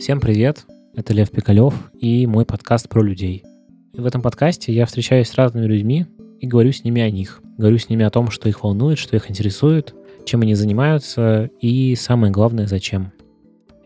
Всем привет, это Лев Пикалев и мой подкаст про людей. И в этом подкасте я встречаюсь с разными людьми и говорю с ними о них. Говорю с ними о том, что их волнует, что их интересует, чем они занимаются и, самое главное, зачем.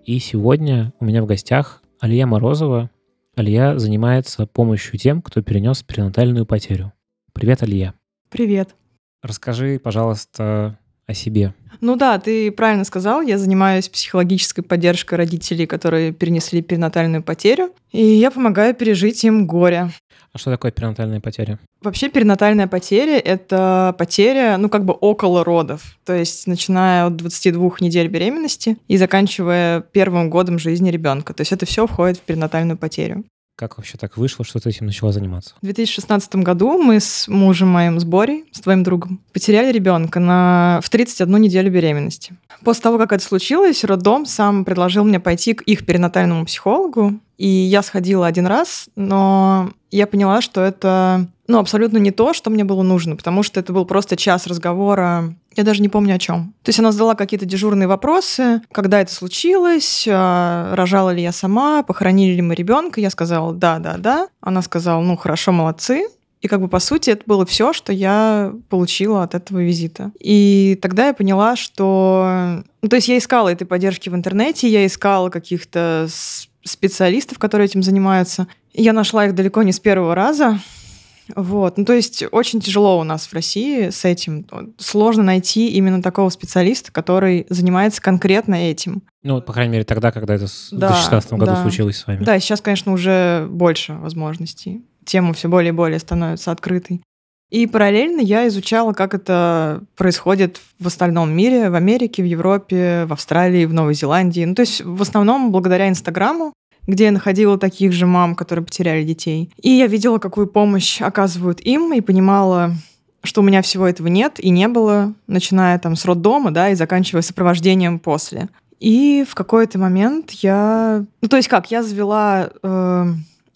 И сегодня у меня в гостях Алия Морозова. Алия занимается помощью тем, кто перенес перинатальную потерю. Привет, Алия. Привет. Расскажи, пожалуйста, о себе. Ну да, ты правильно сказал, я занимаюсь психологической поддержкой родителей, которые перенесли перинатальную потерю, и я помогаю пережить им горе. А что такое перинатальная потеря? Вообще перинатальная потеря — это потеря, ну, как бы около родов. То есть начиная от 22 недель беременности и заканчивая первым годом жизни ребенка. То есть это все входит в перинатальную потерю. Как вообще так вышло, что ты этим начала заниматься? В 2016 году мы с мужем моим, с Борей, с твоим другом, потеряли ребенка на... в 31 неделю беременности. После того, как это случилось, роддом сам предложил мне пойти к их перинатальному психологу, и я сходила один раз, но я поняла, что это ну, абсолютно не то, что мне было нужно, потому что это был просто час разговора. Я даже не помню о чем. То есть она задала какие-то дежурные вопросы, когда это случилось, а, рожала ли я сама, похоронили ли мы ребенка. Я сказала да, да, да. Она сказала, ну хорошо, молодцы. И как бы по сути это было все, что я получила от этого визита. И тогда я поняла, что... Ну, то есть я искала этой поддержки в интернете, я искала каких-то специалистов, которые этим занимаются. Я нашла их далеко не с первого раза. Вот. Ну, то есть очень тяжело у нас в России с этим. Сложно найти именно такого специалиста, который занимается конкретно этим. Ну, по крайней мере, тогда, когда это да, в 2016 году да. случилось с вами. Да, сейчас, конечно, уже больше возможностей. Тема все более и более становится открытой. И параллельно я изучала, как это происходит в остальном мире, в Америке, в Европе, в Австралии, в Новой Зеландии. Ну, то есть в основном благодаря Инстаграму, где я находила таких же мам, которые потеряли детей. И я видела, какую помощь оказывают им, и понимала, что у меня всего этого нет и не было, начиная там с роддома, да, и заканчивая сопровождением после. И в какой-то момент я... Ну, то есть как, я завела э,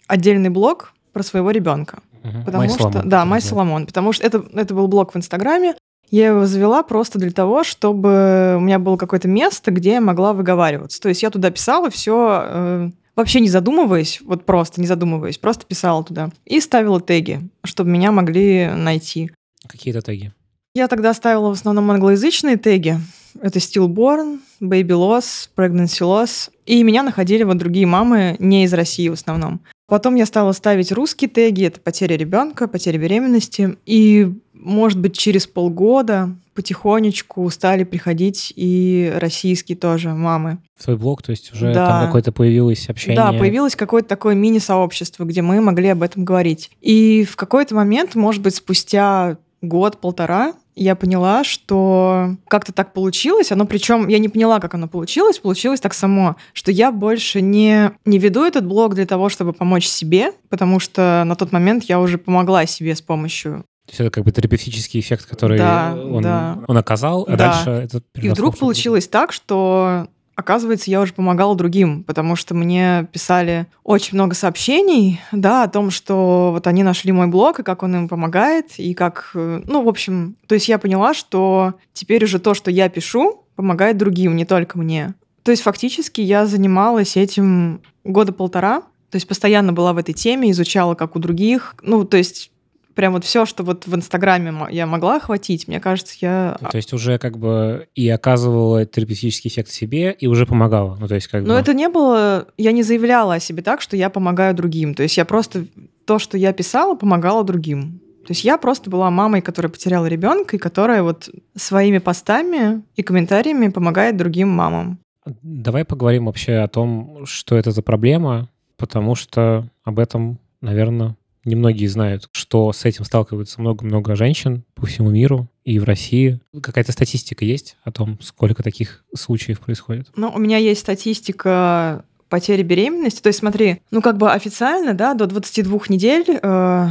отдельный блог про своего ребенка. Угу. Потому Май что, Соломон. да, Май Соломон, потому что это, это был блог в Инстаграме. Я его завела просто для того, чтобы у меня было какое-то место, где я могла выговариваться. То есть я туда писала все, э, вообще не задумываясь, вот просто не задумываясь, просто писала туда и ставила теги, чтобы меня могли найти. Какие-то теги? Я тогда ставила в основном англоязычные теги. Это stillborn, baby loss, pregnancy loss. И меня находили вот другие мамы не из России в основном. Потом я стала ставить русские теги, это потеря ребенка, потеря беременности. И, может быть, через полгода потихонечку стали приходить и российские тоже мамы. В твой блог, то есть уже да. там какое-то появилось общение? Да, появилось какое-то такое мини-сообщество, где мы могли об этом говорить. И в какой-то момент, может быть, спустя год-полтора, я поняла, что как-то так получилось. Оно причем я не поняла, как оно получилось. Получилось так само, что я больше не, не веду этот блог для того, чтобы помочь себе, потому что на тот момент я уже помогла себе с помощью то есть это как бы терапевтический эффект, который да, он, да. он оказал, а да. дальше это И вдруг получилось так, что оказывается, я уже помогала другим, потому что мне писали очень много сообщений, да, о том, что вот они нашли мой блог, и как он им помогает, и как, э, ну, в общем, то есть я поняла, что теперь уже то, что я пишу, помогает другим, не только мне. То есть фактически я занималась этим года полтора, то есть постоянно была в этой теме, изучала, как у других. Ну, то есть прям вот все, что вот в Инстаграме я могла охватить, мне кажется, я... То есть уже как бы и оказывала терапевтический эффект себе, и уже помогала? Ну, то есть как Но бы... это не было... Я не заявляла о себе так, что я помогаю другим. То есть я просто... То, что я писала, помогала другим. То есть я просто была мамой, которая потеряла ребенка, и которая вот своими постами и комментариями помогает другим мамам. Давай поговорим вообще о том, что это за проблема, потому что об этом, наверное, Немногие знают, что с этим сталкиваются много-много женщин по всему миру и в России. Какая-то статистика есть о том, сколько таких случаев происходит? Ну, у меня есть статистика потери беременности. То есть смотри, ну как бы официально, да, до 22 недель э,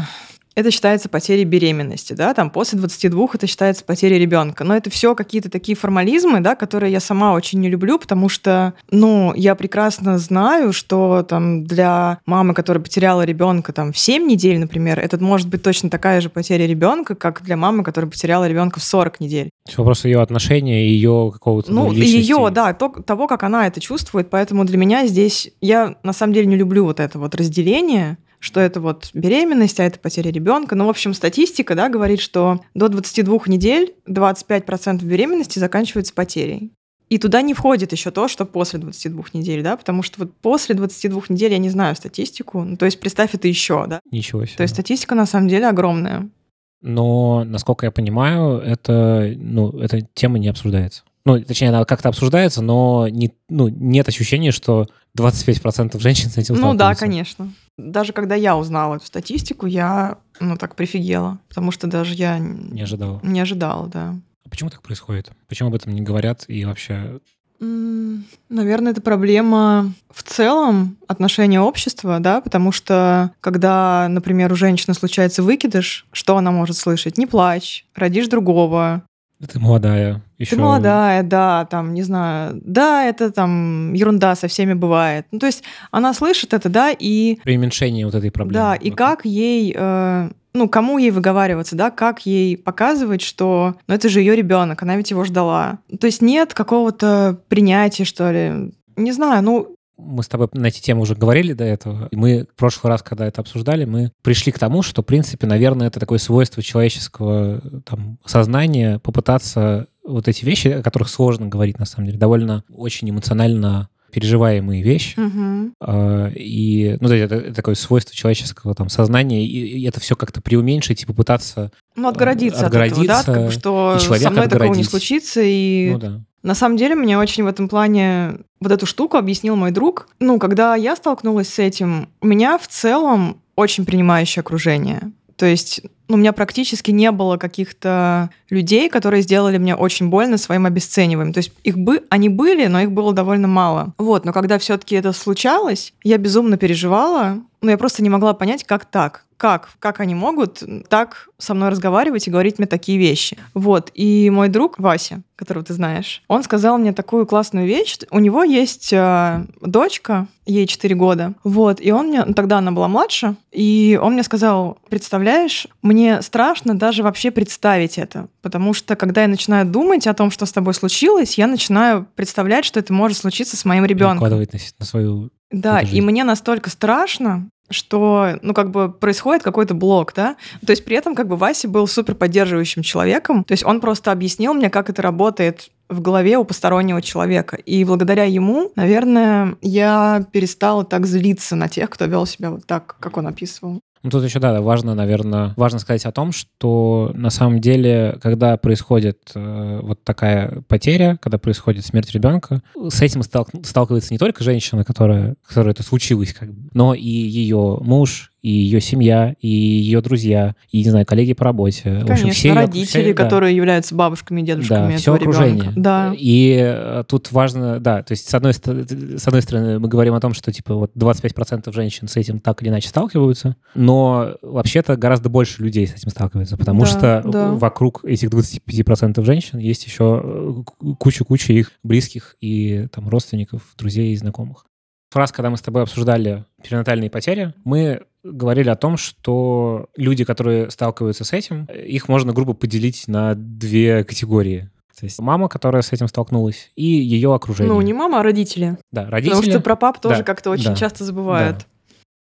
это считается потерей беременности, да, там после 22 это считается потерей ребенка. Но это все какие-то такие формализмы, да, которые я сама очень не люблю, потому что, ну, я прекрасно знаю, что там для мамы, которая потеряла ребенка там в 7 недель, например, это может быть точно такая же потеря ребенка, как для мамы, которая потеряла ребенка в 40 недель. Вопрос ее отношения и ее какого-то ну, личности. ее, да, то, того, как она это чувствует, поэтому для меня здесь я на самом деле не люблю вот это вот разделение, что это вот беременность, а это потеря ребенка. Ну, в общем, статистика да, говорит, что до 22 недель 25% беременности заканчивается потерей. И туда не входит еще то, что после 22 недель, да, потому что вот после 22 недель я не знаю статистику. Ну, то есть представь это еще, да. Ничего себе. То есть статистика на самом деле огромная. Но, насколько я понимаю, это, ну, эта тема не обсуждается. Ну, точнее, она как-то обсуждается, но не, ну, нет ощущения, что 25% женщин с этим Ну да, конечно. Даже когда я узнала эту статистику, я, ну, так прифигела, потому что даже я... Не ожидала. Не ожидала, да. А почему так происходит? Почему об этом не говорят и вообще... Наверное, это проблема в целом отношения общества, да, потому что когда, например, у женщины случается выкидыш, что она может слышать? Не плачь, родишь другого, ты молодая. Еще... Ты молодая, да, там, не знаю, да, это там ерунда со всеми бывает. Ну, то есть она слышит это, да, и... Преуменьшение вот этой проблемы. Да, и как ей, э, ну, кому ей выговариваться, да, как ей показывать, что, ну, это же ее ребенок, она ведь его ждала. То есть нет какого-то принятия, что ли. Не знаю, ну, мы с тобой на эти темы уже говорили до этого. И мы в прошлый раз, когда это обсуждали, мы пришли к тому, что, в принципе, наверное, это такое свойство человеческого там, сознания попытаться вот эти вещи, о которых сложно говорить, на самом деле, довольно очень эмоционально переживаемые вещи. Угу. и, ну, это, это такое свойство человеческого там сознания, и, и это все как-то преуменьшить и попытаться ну, отгородиться, отгородиться от этого, да, как бы, что со мной отгородить. такого не случится, и ну, да. На самом деле, мне очень в этом плане вот эту штуку объяснил мой друг. Ну, когда я столкнулась с этим, у меня в целом очень принимающее окружение. То есть ну, у меня практически не было каких-то людей, которые сделали мне очень больно своим обесцениванием. То есть их бы, они были, но их было довольно мало. Вот, но когда все-таки это случалось, я безумно переживала, но я просто не могла понять, как так как, как они могут так со мной разговаривать и говорить мне такие вещи. Вот. И мой друг Вася, которого ты знаешь, он сказал мне такую классную вещь. У него есть э, дочка, ей 4 года. Вот. И он мне, ну, тогда она была младше, и он мне сказал, представляешь, мне страшно даже вообще представить это. Потому что, когда я начинаю думать о том, что с тобой случилось, я начинаю представлять, что это может случиться с моим ребенком. Накладывать на, на свою да, и мне настолько страшно, что, ну, как бы происходит какой-то блок, да. То есть при этом как бы Вася был супер поддерживающим человеком. То есть он просто объяснил мне, как это работает в голове у постороннего человека. И благодаря ему, наверное, я перестала так злиться на тех, кто вел себя вот так, как он описывал. Ну, тут еще, да, важно, наверное, важно сказать о том, что на самом деле, когда происходит э, вот такая потеря, когда происходит смерть ребенка, с этим сталк- сталкивается не только женщина, которая, которая это случилось, как бы, но и ее муж, и ее семья, и ее друзья, и, не знаю, коллеги по работе. Конечно, в общем, все родители, ее, которые да. являются бабушками и дедушками да, все окружение. Ребенка. Да. И э, тут важно, да, то есть с одной, с одной стороны мы говорим о том, что типа вот 25% женщин с этим так или иначе сталкиваются, но вообще-то гораздо больше людей с этим сталкиваются, потому да, что да. вокруг этих 25% женщин есть еще э, куча-куча их близких и там родственников, друзей и знакомых. Раз, когда мы с тобой обсуждали перинатальные потери, мы говорили о том, что люди, которые сталкиваются с этим, их можно грубо поделить на две категории. То есть мама, которая с этим столкнулась, и ее окружение. Ну, не мама, а родители. Да, родители. Потому что про пап тоже да, как-то очень да, часто забывают.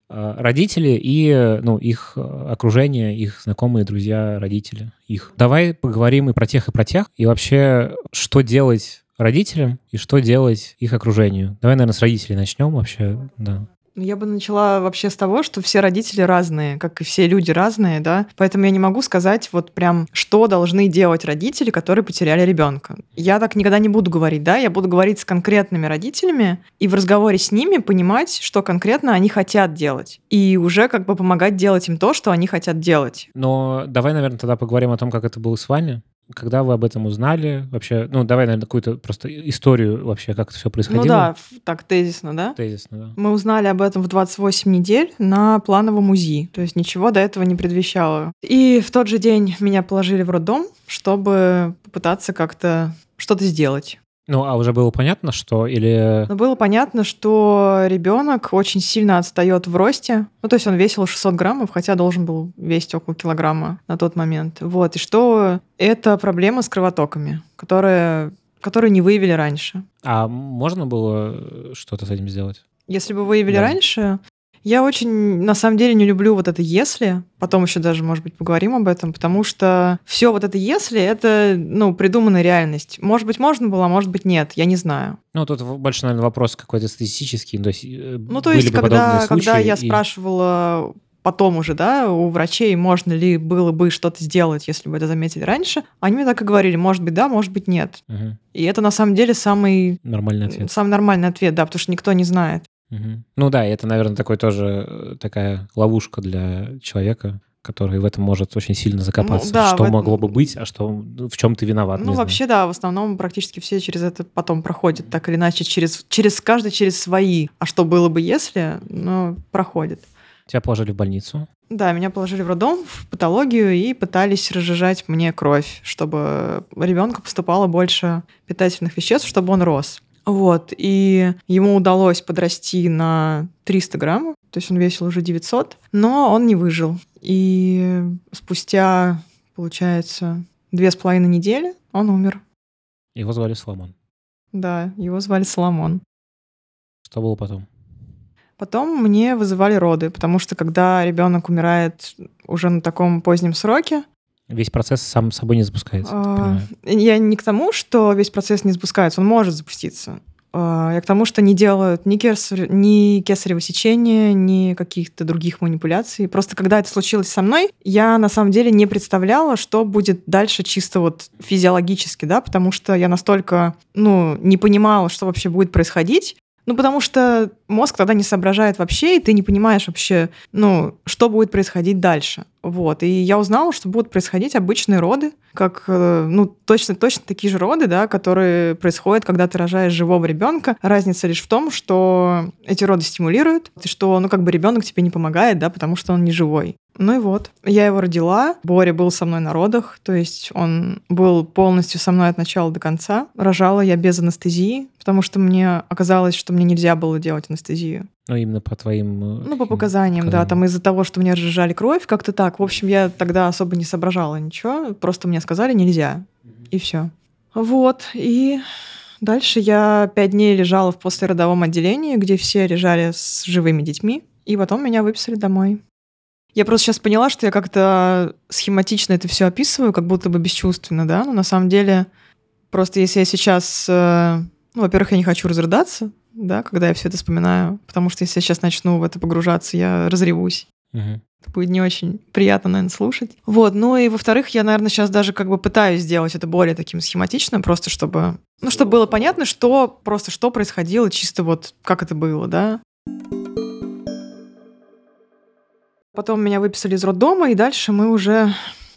Да. Родители и ну, их окружение, их знакомые, друзья, родители, их. Давай поговорим и про тех, и про тех, и вообще, что делать родителям и что делать их окружению. Давай, наверное, с родителей начнем вообще, да. Ну, я бы начала вообще с того, что все родители разные, как и все люди разные, да. Поэтому я не могу сказать вот прям, что должны делать родители, которые потеряли ребенка. Я так никогда не буду говорить, да. Я буду говорить с конкретными родителями и в разговоре с ними понимать, что конкретно они хотят делать. И уже как бы помогать делать им то, что они хотят делать. Но давай, наверное, тогда поговорим о том, как это было с вами Когда вы об этом узнали? Вообще, ну, давай, наверное, какую-то просто историю вообще, как это все происходило. Ну да, так тезисно, да? Тезисно, да. Мы узнали об этом в 28 недель на плановом УЗИ. То есть ничего до этого не предвещало. И в тот же день меня положили в роддом, чтобы попытаться как-то что-то сделать. Ну, а уже было понятно, что или... Но было понятно, что ребенок очень сильно отстает в росте. Ну, то есть он весил 600 граммов, хотя должен был весить около килограмма на тот момент. Вот. И что это проблема с кровотоками, которые, которые не выявили раньше. А можно было что-то с этим сделать? Если бы выявили Да. раньше, я очень, на самом деле, не люблю вот это «если». Потом еще даже, может быть, поговорим об этом, потому что все вот это «если» — это, ну, придуманная реальность. Может быть, можно было, а может быть, нет. Я не знаю. Ну, тут больше, наверное, вопрос какой-то статистический. То есть, э, Ну, то есть, когда, когда я и- спрашивала потом уже, да, у врачей, можно ли было бы что-то сделать, если бы это заметили раньше, они мне так и говорили, может быть, да, может быть, нет. Мгм. И это на самом деле самый, Нормальный ответ. самый нормальный ответ, да, потому что никто не знает. Мгм. Ну да, это, наверное, такой тоже э, такая ловушка для человека, который в этом может очень сильно закопаться. Ну да, что этом- могло бы быть, а что ну, в чем ты виноват. Ну, не знаю. вообще, да, в основном практически все через это потом проходят, так или иначе, через, через каждый через свои. А что было бы, если, ну, проходит. Тебя положили в больницу. Да, меня положили в роддом, в патологию и пытались разжижать мне кровь, чтобы ребенку поступало больше питательных веществ, чтобы он рос. Вот, и ему удалось подрасти на 300 граммов, то есть он весил уже 900, но он не выжил. И спустя, получается, две с половиной недели он умер. Его звали Соломон. Да, его звали Соломон. Что было потом? Потом мне вызывали роды, потому что когда ребенок умирает уже на таком позднем сроке, Весь процесс сам собой не запускается. А. Я не к тому, что весь процесс не запускается, он может запуститься. А, Я к тому, что не делают ни, кесар- ни кесарево сечения, ни каких-то других манипуляций. Просто когда это случилось со мной, я на самом деле не представляла, что будет дальше чисто вот физиологически, да, потому что я настолько, ну, не понимала, что вообще будет происходить. Ну, потому что мозг тогда не соображает вообще, и ты не понимаешь вообще, ну, что будет происходить дальше. Вот. И я узнала, что будут происходить обычные роды, как, э, ну, точно, точно такие же роды, да, которые происходят, когда ты рожаешь живого ребенка. Разница лишь в том, что эти роды стимулируют, что, ну, как бы ребенок тебе не помогает, да, потому что он не живой. Ну и вот, я его родила. Боря был со мной на родах, то есть он был полностью со мной от начала до конца. Рожала я без анестезии, потому что мне оказалось, что мне нельзя было делать анестезию. Ну, именно по твоим... э, Ну, по таким показаниям, да, показаниям. там из-за того, что мне разжижали кровь, как-то так. В общем, я тогда особо не соображала ничего, просто мне сказали нельзя, и все. Вот, и дальше я пять дней лежала в послеродовом отделении, где все лежали с живыми детьми, и потом меня выписали домой. Я просто сейчас поняла, что я как-то схематично это все описываю, как будто бы бесчувственно, да, но на самом деле просто если я сейчас, э, ну, во-первых, я не хочу разрыдаться, да, когда я все это вспоминаю, потому что если я сейчас начну в это погружаться, я разревусь. Мгм. Это будет не очень приятно, наверное, слушать. Вот, ну и во-вторых, я, наверное, сейчас даже как бы пытаюсь сделать это более таким схематичным, просто чтобы, ну, чтобы было понятно, что просто что происходило, чисто вот как это было, да. Потом меня выписали из роддома, и дальше мы уже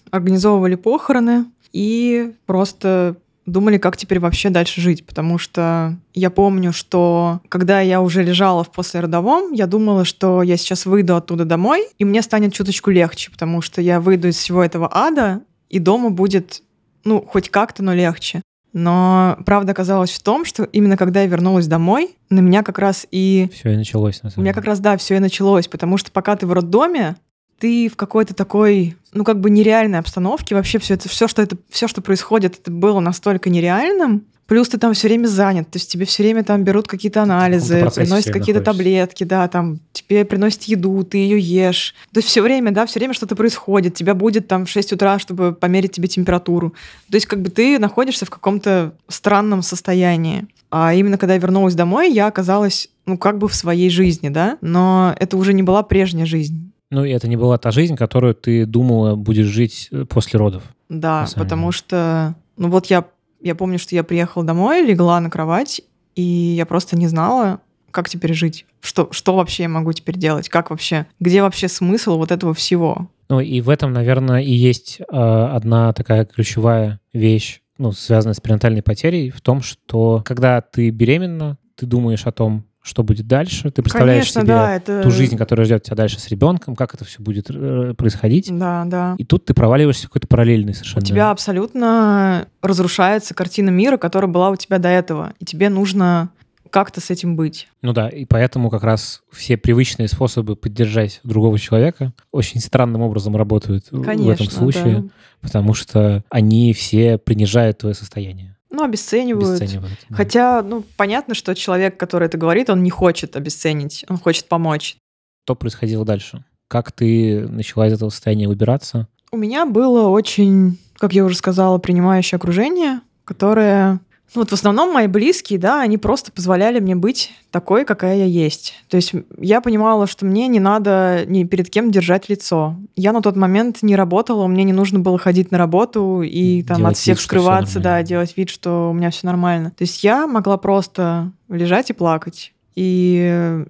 организовывали похороны и просто думали, как теперь вообще дальше жить, потому что я помню, что когда я уже лежала в послеродовом, я думала, что я сейчас выйду оттуда домой, и мне станет чуточку легче, потому что я выйду из всего этого ада, и дома будет, ну, хоть как-то, но легче. Но правда оказалась в том, что именно когда я вернулась домой, на меня как раз и Все и началось, на у самом меня деле. как раз, да, все и началось, потому что пока ты в роддоме, ты в какой-то такой, ну, как бы нереальной обстановке. Вообще все это, все, что это, все, что происходит, это было настолько нереальным. Плюс ты там все время занят, то есть тебе все время там берут какие-то анализы, приносят какие-то таблетки, да, там тебе приносят еду, ты ее ешь. То есть все время, да, все время что-то происходит. Тебя будет там в 6 утра, чтобы померить тебе температуру. То есть как бы ты находишься в каком-то странном состоянии. А именно когда я вернулась домой, я оказалась, ну, как бы в своей жизни, да, но это уже не была прежняя жизнь. Ну, и это не была та жизнь, которую ты думала будешь жить э, после родов. Да, потому деле. что, ну вот я, я помню, что я приехала домой, легла на кровать, и я просто не знала, как теперь жить? Что, что вообще я могу теперь делать? Как вообще? Где вообще смысл вот этого всего? Ну и в этом, наверное, и есть э, одна такая ключевая вещь, ну, связанная с перинатальной потерей, в том, что когда ты беременна, ты думаешь о том, что будет дальше, ты представляешь Конечно, себе да, это... ту жизнь, которая ждет тебя дальше с ребенком, как это все будет э, происходить. Да, да. И тут ты проваливаешься в какой-то параллельный совершенно. У тебя абсолютно разрушается картина мира, которая была у тебя до этого. И тебе нужно как-то с этим быть. Ну да, и поэтому как раз все привычные способы поддержать другого человека очень странным образом работают Конечно, в этом случае, да. потому что они все принижают твое состояние. Ну, обесценивают. Обесценивают. да. Хотя, ну, понятно, что человек, который это говорит, он не хочет обесценить, он хочет помочь. Что происходило дальше? Как ты начала из этого состояния выбираться? У меня было очень, как я уже сказала, принимающее окружение, которое... Ну, вот в основном мои близкие, да, они просто позволяли мне быть такой, какая я есть. То есть я понимала, что мне не надо ни перед кем держать лицо. Я на тот момент не работала, мне не нужно было ходить на работу и там Делать от всех вид, скрываться, да, делать вид, что у меня все нормально. То есть я могла просто лежать и плакать. И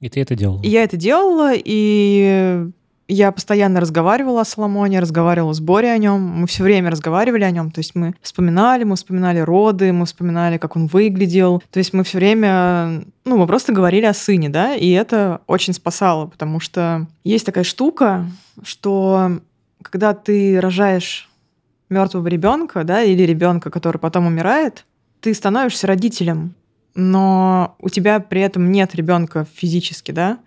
И ты это делала? и я это делала, и я постоянно разговаривала о Соломоне, разговаривала с Борей о нем. Мы все время разговаривали о нем. То есть мы вспоминали, мы вспоминали роды, мы вспоминали, как он выглядел. То есть мы все время, ну, мы просто говорили о сыне, да, и это очень спасало, потому что есть такая штука, что когда ты рожаешь мертвого ребенка, да, или ребенка, который потом умирает, ты становишься родителем, но у тебя при этом нет ребенка физически, да,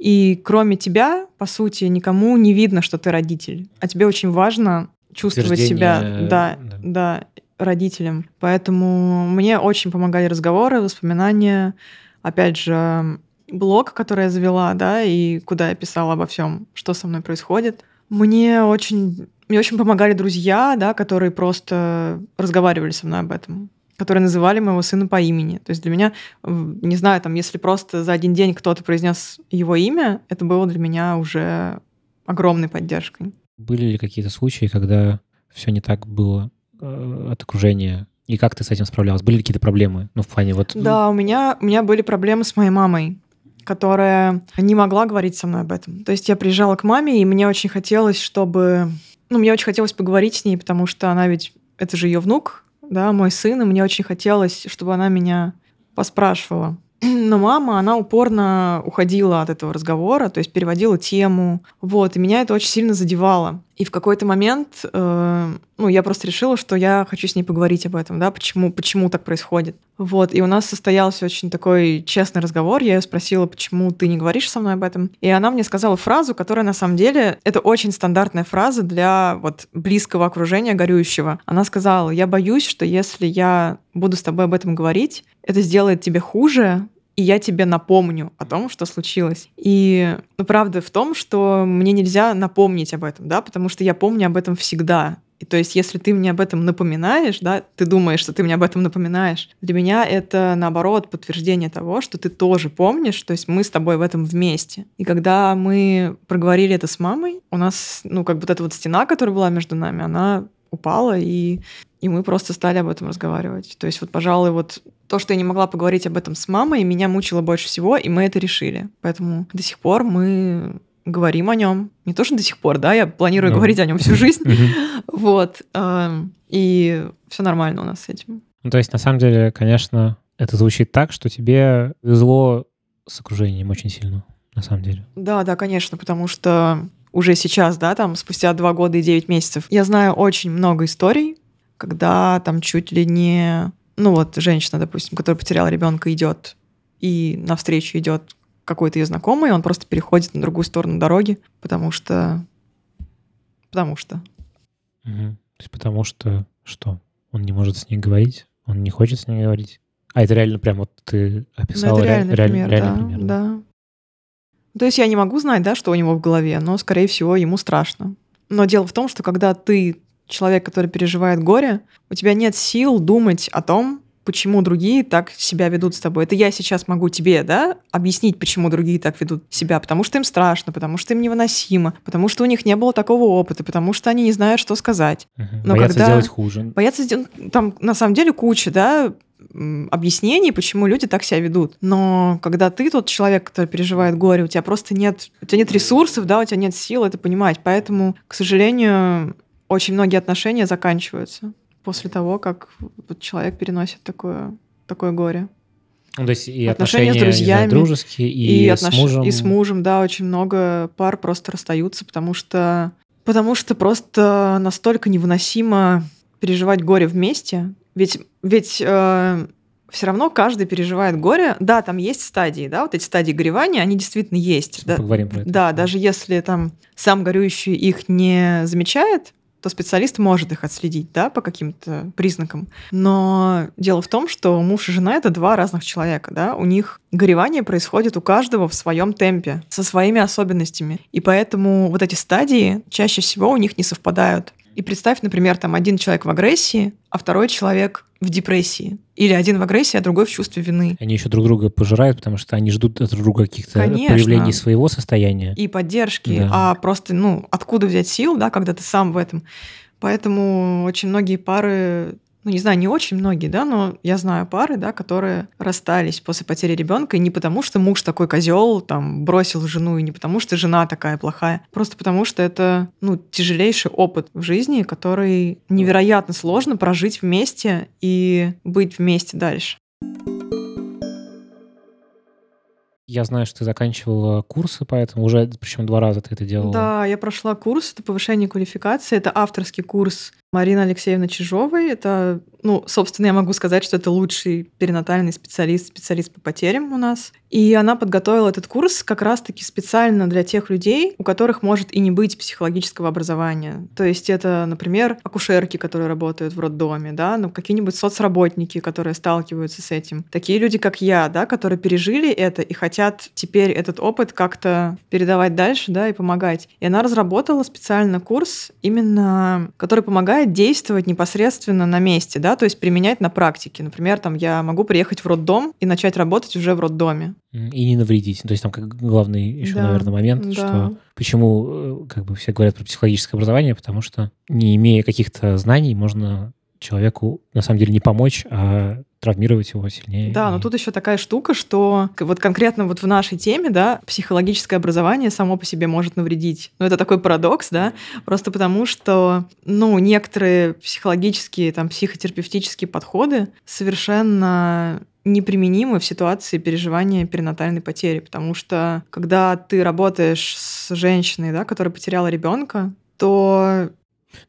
и кроме тебя, по сути, никому не видно, что ты родитель. А тебе очень важно чувствовать себя, да, да. да, родителем. Поэтому мне очень помогали разговоры, воспоминания. Опять же, блог, который я завела, да, и куда я писала обо всем, что со мной происходит. Мне очень, мне очень помогали друзья, да, которые просто разговаривали со мной об этом которые называли моего сына по имени. То есть для меня, не знаю, там, если просто за один день кто-то произнес его имя, это было для меня уже огромной поддержкой. Были ли какие-то случаи, когда все не так было э, от окружения? И как ты с этим справлялась? Были ли какие-то проблемы? Ну, в плане вот... Да, у меня, у меня были проблемы с моей мамой, которая не могла говорить со мной об этом. То есть я приезжала к маме, и мне очень хотелось, чтобы... Ну, мне очень хотелось поговорить с ней, потому что она ведь... Это же ее внук, да, мой сын, и мне очень хотелось, чтобы она меня поспрашивала. Но мама, она упорно уходила от этого разговора, то есть переводила тему. Вот, и меня это очень сильно задевало. И в какой-то момент, э, ну, я просто решила, что я хочу с ней поговорить об этом, да, почему, почему так происходит. Вот, и у нас состоялся очень такой честный разговор. Я ее спросила, почему ты не говоришь со мной об этом. И она мне сказала фразу, которая на самом деле, это очень стандартная фраза для вот близкого окружения горюющего. Она сказала, я боюсь, что если я буду с тобой об этом говорить, это сделает тебе хуже, и я тебе напомню о том, что случилось. И ну, правда в том, что мне нельзя напомнить об этом, да, потому что я помню об этом всегда. И то есть, если ты мне об этом напоминаешь, да, ты думаешь, что ты мне об этом напоминаешь, для меня это, наоборот, подтверждение того, что ты тоже помнишь, то есть мы с тобой в этом вместе. И когда мы проговорили это с мамой, у нас, ну, как вот эта вот стена, которая была между нами, она упала, и, и мы просто стали об этом разговаривать. То есть вот, пожалуй, вот то, что я не могла поговорить об этом с мамой, меня мучило больше всего, и мы это решили. Поэтому до сих пор мы говорим о нем. Не то, что до сих пор, да, я планирую Ну. говорить о нем всю жизнь. Вот. эм, И все нормально у нас с этим. Ну, то есть, на самом деле, конечно, это звучит так, что тебе везло с окружением очень сильно, на самом деле. Да, да, конечно, потому что уже сейчас, да, там спустя два года и девять месяцев, я знаю очень много историй, когда там чуть ли не, ну вот женщина, допустим, которая потеряла ребенка, идет и навстречу идет какой-то ее знакомый, он просто переходит на другую сторону дороги, потому что, потому что. Мгм. То есть потому что что? Он не может с ней говорить? Он не хочет с ней говорить? А это реально прям вот ты Ну, описала это ре- реальный реаль- пример, реальный да, пример, да. То есть я не могу знать, да, что у него в голове, но, скорее всего, ему страшно. Но дело в том, что когда ты человек, который переживает горе, у тебя нет сил думать о том, почему другие так себя ведут с тобой. Это я сейчас могу тебе, да, объяснить, почему другие так ведут себя. Потому что им страшно, потому что им невыносимо, потому что у них не было такого опыта, потому что они не знают, что сказать. Мгм. Но Боятся когда- сделать хуже. Боятся сделать... Там, на самом деле, куча, да, объяснений, почему люди так себя ведут. Но когда ты тот человек, который переживает горе, у тебя просто нет, у тебя нет ресурсов, да, у тебя нет сил это понимать. Поэтому, к сожалению, очень многие отношения заканчиваются после того, как человек переносит такое, такое горе. Ну, то есть и отношения, отношения с друзьями, знаю, дружеские, и, и отнош... с мужем. И с мужем, да, очень много пар просто расстаются, потому что, потому что просто настолько невыносимо переживать горе вместе. Ведь, ведь э, все равно каждый переживает горе. Да, там есть стадии, да, вот эти стадии горевания, они действительно есть. Да, поговорим про это. Да, даже если там сам горюющий их не замечает, то специалист может их отследить, да, по каким-то признакам. Но дело в том, что муж и жена — это два разных человека, да, у них горевание происходит у каждого в своем темпе, со своими особенностями. И поэтому вот эти стадии чаще всего у них не совпадают. И представь, например, там один человек в агрессии, а второй человек в депрессии. Или один в агрессии, а другой в чувстве вины. Они еще друг друга пожирают, потому что они ждут друг друга каких-то проявлений своего состояния. И поддержки. Да. А просто, ну, откуда взять сил, да, когда ты сам в этом. Поэтому очень многие пары ну, не знаю, не очень многие, да, но я знаю пары, да, которые расстались после потери ребенка, и не потому, что муж такой козел, там, бросил жену, и не потому, что жена такая плохая, просто потому, что это, ну, тяжелейший опыт в жизни, который невероятно сложно прожить вместе и быть вместе дальше. Я знаю, что ты заканчивала курсы, поэтому уже, причем два раза ты это делала. Да, я прошла курс, это повышение квалификации, это авторский курс Марина Алексеевна Чижовой. Это, ну, собственно, я могу сказать, что это лучший перинатальный специалист, специалист по потерям у нас. И она подготовила этот курс как раз-таки специально для тех людей, у которых может и не быть психологического образования. То есть это, например, акушерки, которые работают в роддоме, да, ну, какие-нибудь соцработники, которые сталкиваются с этим. Такие люди, как я, да, которые пережили это и хотят теперь этот опыт как-то передавать дальше, да, и помогать. И она разработала специально курс, именно который помогает действовать непосредственно на месте, да, то есть применять на практике. Например, там я могу приехать в роддом и начать работать уже в роддоме. И не навредить. То есть там как главный еще, да, наверное, момент, да. что почему э, как бы все говорят про психологическое образование, потому что не имея каких-то знаний, можно человеку на самом деле не помочь, а травмировать его сильнее. Да, но тут еще такая штука, что вот конкретно вот в нашей теме, да, психологическое образование само по себе может навредить. Ну, это такой парадокс, да, просто потому что, ну, некоторые психологические, там, психотерапевтические подходы совершенно неприменимы в ситуации переживания перинатальной потери, потому что когда ты работаешь с женщиной, да, которая потеряла ребенка, то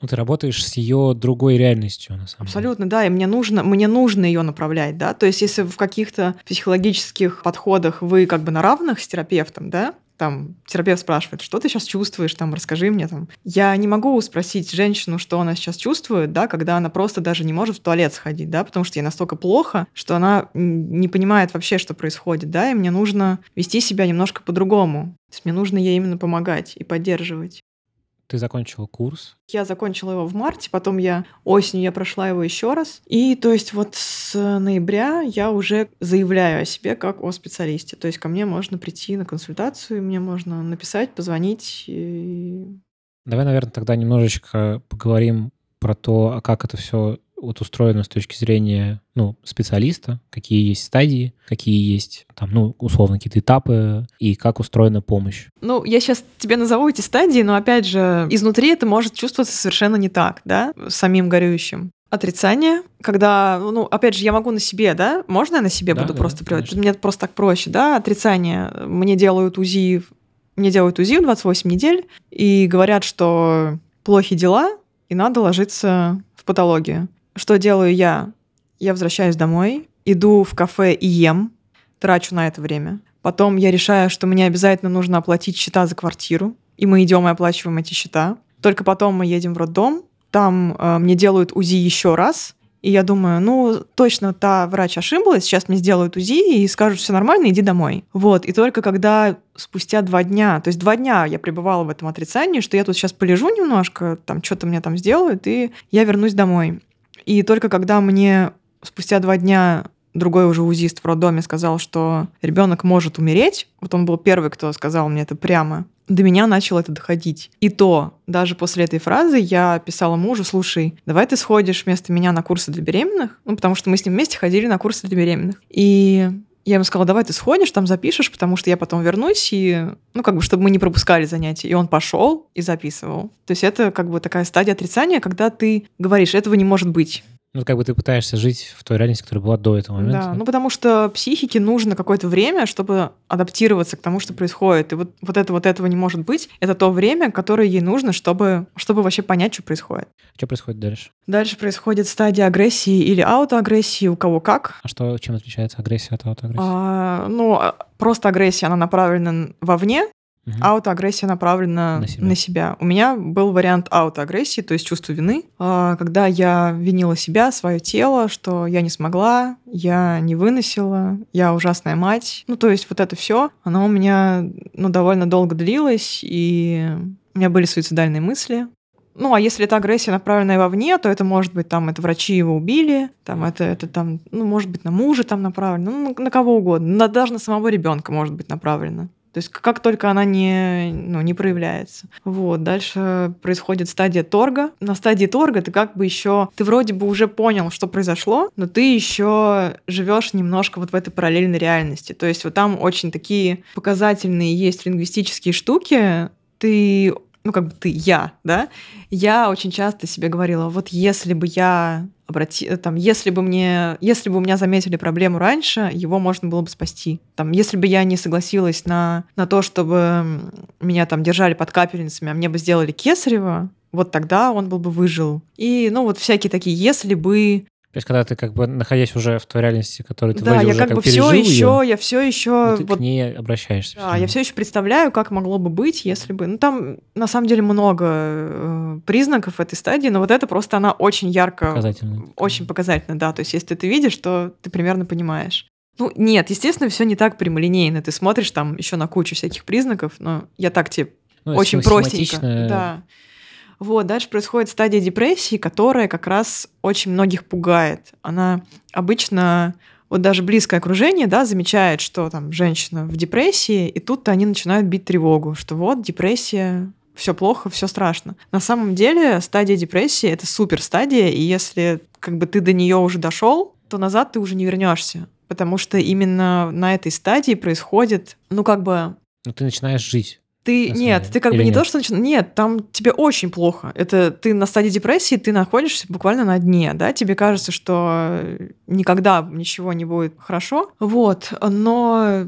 ну, ты работаешь с ее другой реальностью, на самом Абсолютно, деле. да, и мне нужно, мне нужно ее направлять, да. То есть, если в каких-то психологических подходах вы как бы на равных с терапевтом, да, там терапевт спрашивает, что ты сейчас чувствуешь, там, расскажи мне, там. Я не могу спросить женщину, что она сейчас чувствует, да, когда она просто даже не может в туалет сходить, да, потому что ей настолько плохо, что она не понимает вообще, что происходит, да, и мне нужно вести себя немножко по-другому. То есть мне нужно ей именно помогать и поддерживать. Ты закончила курс? Я закончила его в марте, потом я осенью я прошла его еще раз. И то есть вот с ноября я уже заявляю о себе как о специалисте. То есть ко мне можно прийти на консультацию, мне можно написать, позвонить. И... Давай, наверное, тогда немножечко поговорим про то, а как это все вот устроено с точки зрения ну, специалиста, какие есть стадии, какие есть, там, ну, условно, какие-то этапы и как устроена помощь. Ну, я сейчас тебе назову эти стадии, но, опять же, изнутри это может чувствоваться совершенно не так, да, самим горюющим. Отрицание, когда, ну, опять же, я могу на себе, да? Можно я на себе да, буду да, просто приводить? Мне просто так проще, да? Отрицание. Мне делают УЗИ, мне делают УЗИ в 28 недель и говорят, что плохие дела, и надо ложиться в патологию. Что делаю я? Я возвращаюсь домой, иду в кафе и ем, трачу на это время. Потом я решаю, что мне обязательно нужно оплатить счета за квартиру, и мы идем и оплачиваем эти счета. Только потом мы едем в роддом, там э, мне делают УЗИ еще раз, и я думаю, ну, точно та врач ошиблась, сейчас мне сделают УЗИ и скажут, все нормально, иди домой. Вот, и только когда спустя два дня, то есть два дня я пребывала в этом отрицании, что я тут сейчас полежу немножко, там что-то мне там сделают, и я вернусь домой. И только когда мне спустя два дня другой уже узист в роддоме сказал, что ребенок может умереть, вот он был первый, кто сказал мне это прямо, до меня начало это доходить. И то, даже после этой фразы я писала мужу, слушай, давай ты сходишь вместо меня на курсы для беременных, ну, потому что мы с ним вместе ходили на курсы для беременных. И я ему сказала, давай ты сходишь, там запишешь, потому что я потом вернусь, и, ну, как бы, чтобы мы не пропускали занятия. И он пошел и записывал. То есть это как бы такая стадия отрицания, когда ты говоришь, этого не может быть. Ну, как бы ты пытаешься жить в той реальности, которая была до этого момента. Да, ну потому что психике нужно какое-то время, чтобы адаптироваться к тому, что происходит. И вот, вот это вот этого не может быть. Это то время, которое ей нужно, чтобы, чтобы вообще понять, что происходит. Что происходит дальше? Дальше происходит стадия агрессии или аутоагрессии, у кого как. А что, чем отличается агрессия от аутоагрессии? А, ну, а, просто агрессия, она направлена вовне, Угу. Аутоагрессия направлена на себя. на себя. У меня был вариант аутоагрессии, то есть чувство вины, а, когда я винила себя, свое тело, что я не смогла, я не выносила, я ужасная мать. Ну, то есть вот это все, оно у меня ну, довольно долго длилось, и у меня были суицидальные мысли. Ну, а если это агрессия, направленная вовне, то это может быть там, это врачи его убили, там, это, это там, ну, может быть, на мужа там направлено, ну, на, на кого угодно, на, даже на самого ребенка может быть направлено. То есть как только она не, ну, не проявляется. Вот. Дальше происходит стадия торга. На стадии торга ты как бы еще, ты вроде бы уже понял, что произошло, но ты еще живешь немножко вот в этой параллельной реальности. То есть вот там очень такие показательные есть лингвистические штуки. Ты ну, как бы ты, я, да, я очень часто себе говорила, вот если бы я обрати, там, если бы мне, если бы у меня заметили проблему раньше, его можно было бы спасти. Там, если бы я не согласилась на, на то, чтобы меня там держали под капельницами, а мне бы сделали кесарево, вот тогда он был бы выжил. И, ну, вот всякие такие, если бы то есть, когда ты как бы находясь уже в той реальности, которую ты да, вроде я уже как, как бы все еще, я все еще ты вот, к ней обращаешься. Да, я все еще представляю, как могло бы быть, если бы. Ну там на самом деле много э, признаков этой стадии, но вот это просто она очень ярко, показательно, очень показательно, да. То есть, если ты видишь, то ты примерно понимаешь. Ну, нет, естественно, все не так прямолинейно. Ты смотришь там еще на кучу всяких признаков, но я так тебе ну, очень простенько. Да. Вот, дальше происходит стадия депрессии, которая как раз очень многих пугает. Она обычно вот даже близкое окружение, да, замечает, что там женщина в депрессии, и тут они начинают бить тревогу, что вот депрессия, все плохо, все страшно. На самом деле стадия депрессии это супер стадия, и если как бы ты до нее уже дошел, то назад ты уже не вернешься, потому что именно на этой стадии происходит, ну как бы. Ну ты начинаешь жить. Ты нет, ты как Или бы не нет? то, что начинаешь. Нет, там тебе очень плохо. Это ты на стадии депрессии, ты находишься буквально на дне, да, тебе кажется, что никогда ничего не будет хорошо. Вот. Но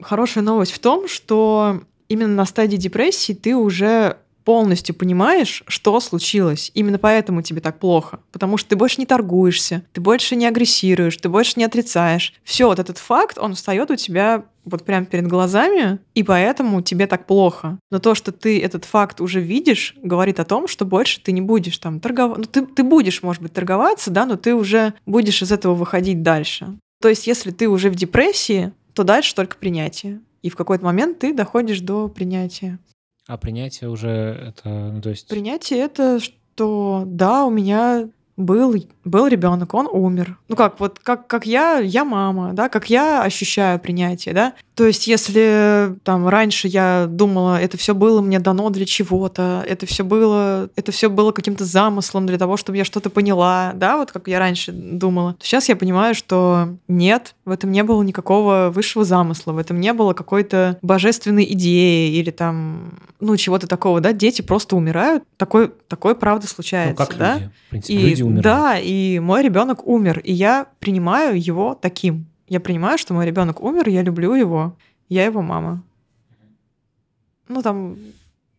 хорошая новость в том, что именно на стадии депрессии ты уже полностью понимаешь, что случилось. Именно поэтому тебе так плохо. Потому что ты больше не торгуешься, ты больше не агрессируешь, ты больше не отрицаешь. Все, вот этот факт, он встает у тебя вот прямо перед глазами, и поэтому тебе так плохо. Но то, что ты этот факт уже видишь, говорит о том, что больше ты не будешь там торговаться. Ну, ты, ты будешь, может быть, торговаться, да, но ты уже будешь из этого выходить дальше. То есть, если ты уже в депрессии, то дальше только принятие. И в какой-то момент ты доходишь до принятия. А принятие уже это, ну, то есть... Принятие это, что да, у меня был, был ребенок, он умер. Ну как, вот как, как я, я мама, да, как я ощущаю принятие, да. То есть, если там раньше я думала, это все было мне дано для чего-то, это все было, это все было каким-то замыслом для того, чтобы я что-то поняла, да, вот как я раньше думала, то сейчас я понимаю, что нет, в этом не было никакого высшего замысла, в этом не было какой-то божественной идеи или там, ну, чего-то такого, да, дети просто умирают, такое, такое правда случается, ну, как да. Люди. В принципе, и, люди умирают. Да, и мой ребенок умер, и я принимаю его таким. Я принимаю, что мой ребенок умер, я люблю его, я его мама. Ну, там